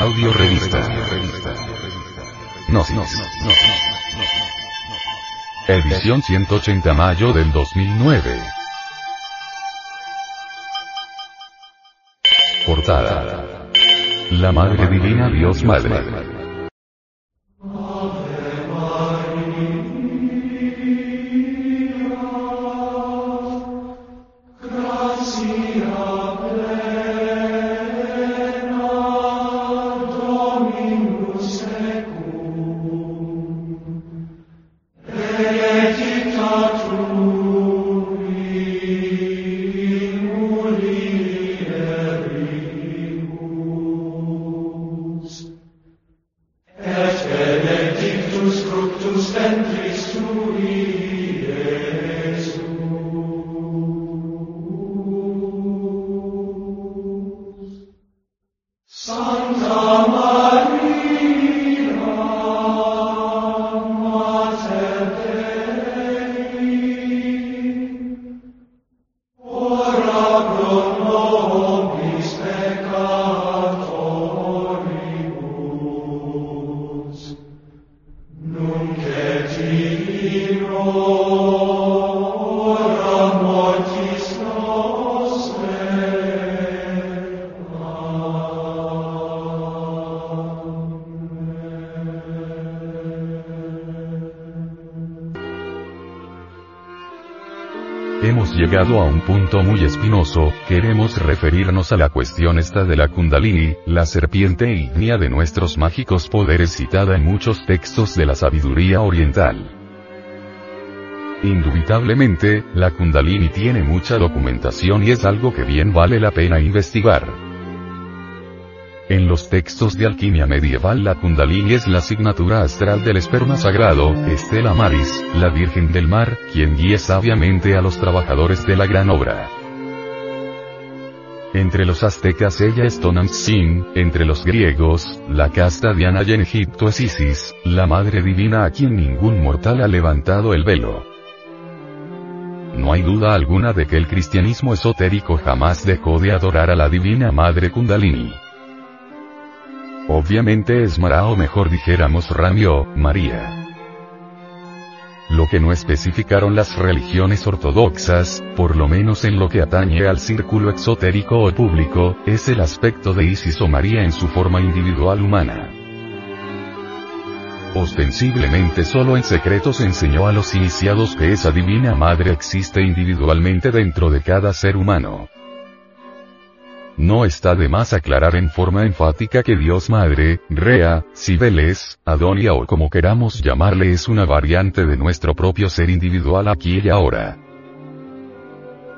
Audio revista. Gnosis. Edición 180 mayo del 2009. Portada. La Madre Divina Dios Madre. Benedicta Hemos llegado a un punto muy espinoso, queremos referirnos a la cuestión esta de la Kundalini, la serpiente ígnea de nuestros mágicos poderes citada en muchos textos de la sabiduría oriental. Indubitablemente, la Kundalini tiene mucha documentación y es algo que bien vale la pena investigar. En los textos de alquimia medieval la Kundalini es la asignatura astral del esperma sagrado, Estela Maris, la Virgen del Mar, quien guía sabiamente a los trabajadores de la gran obra. Entre los aztecas ella es Tonantzin, entre los griegos, la casta Diana y en Egipto es Isis, la Madre Divina a quien ningún mortal ha levantado el velo. No hay duda alguna de que el cristianismo esotérico jamás dejó de adorar a la Divina Madre Kundalini. Obviamente es Mara o mejor dijéramos Ramio, María. Lo que no especificaron las religiones ortodoxas, por lo menos en lo que atañe al círculo exotérico o público, es el aspecto de Isis o María en su forma individual humana. Ostensiblemente solo en secreto se enseñó a los iniciados que esa divina madre existe individualmente dentro de cada ser humano. No está de más aclarar en forma enfática que Dios Madre, Rea, Cibeles, Adonia o como queramos llamarle es una variante de nuestro propio ser individual aquí y ahora.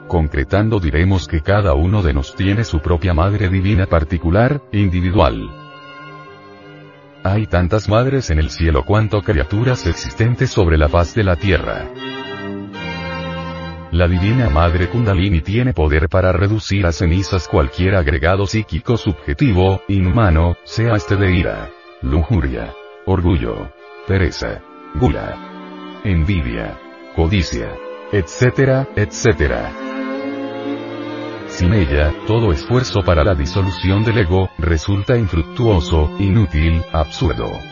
Concretando diremos que cada uno de nos tiene su propia Madre Divina particular, individual. Hay tantas madres en el cielo cuanto criaturas existentes sobre la faz de la tierra. La Divina Madre Kundalini tiene poder para reducir a cenizas cualquier agregado psíquico subjetivo, inhumano, sea este de ira, lujuria, orgullo, pereza, gula, envidia, codicia, etcétera, etcétera. Sin ella, todo esfuerzo para la disolución del ego, resulta infructuoso, inútil, absurdo.